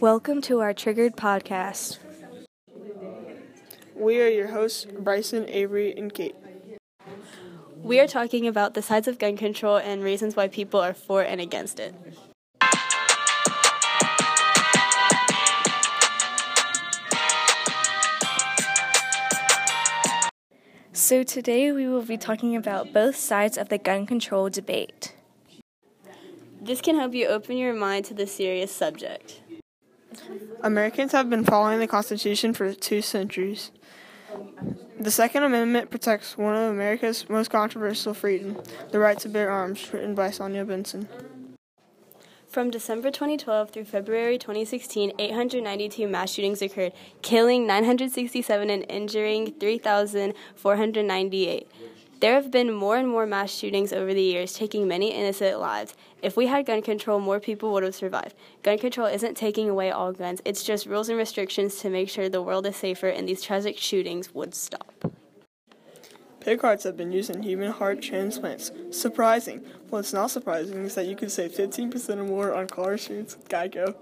Welcome to our Triggered podcast. We are your hosts, Bryson, Avery, and Kate. We are talking about the sides of gun control and reasons why people are for and against it. So, today we will be talking about both sides of the gun control debate. This can help you open your mind to the serious subject. Americans have been following the Constitution for two centuries. The Second Amendment protects one of America's most controversial freedom, the right to bear arms, written by Sonia Benson. From December 2012 through February 2016, 892 mass shootings occurred, killing 967 and injuring 3,498. There have been more and more mass shootings over the years, taking many innocent lives. If we had gun control, more people would have survived. Gun control isn't taking away all guns, it's just rules and restrictions to make sure the world is safer and these tragic shootings would stop. Pig hearts have been used in human heart transplants. Surprising. What's not surprising is that you could save 15% or more on car insurance with Geico.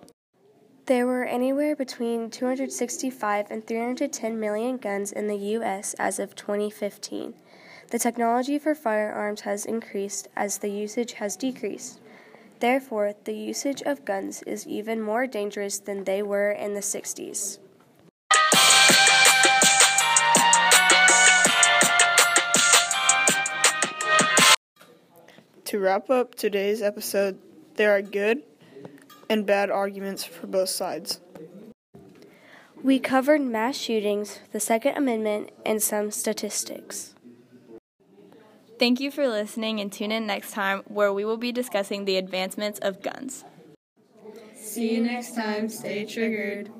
There were anywhere between 265 and 310 million guns in the U.S. as of 2015. The technology for firearms has increased as the usage has decreased. Therefore, the usage of guns is even more dangerous than they were in the 60s. To wrap up today's episode, there are good and bad arguments for both sides. We covered mass shootings, the Second Amendment, and some statistics. Thank you for listening and tune in next time where we will be discussing the advancements of guns. See you next time. Stay triggered.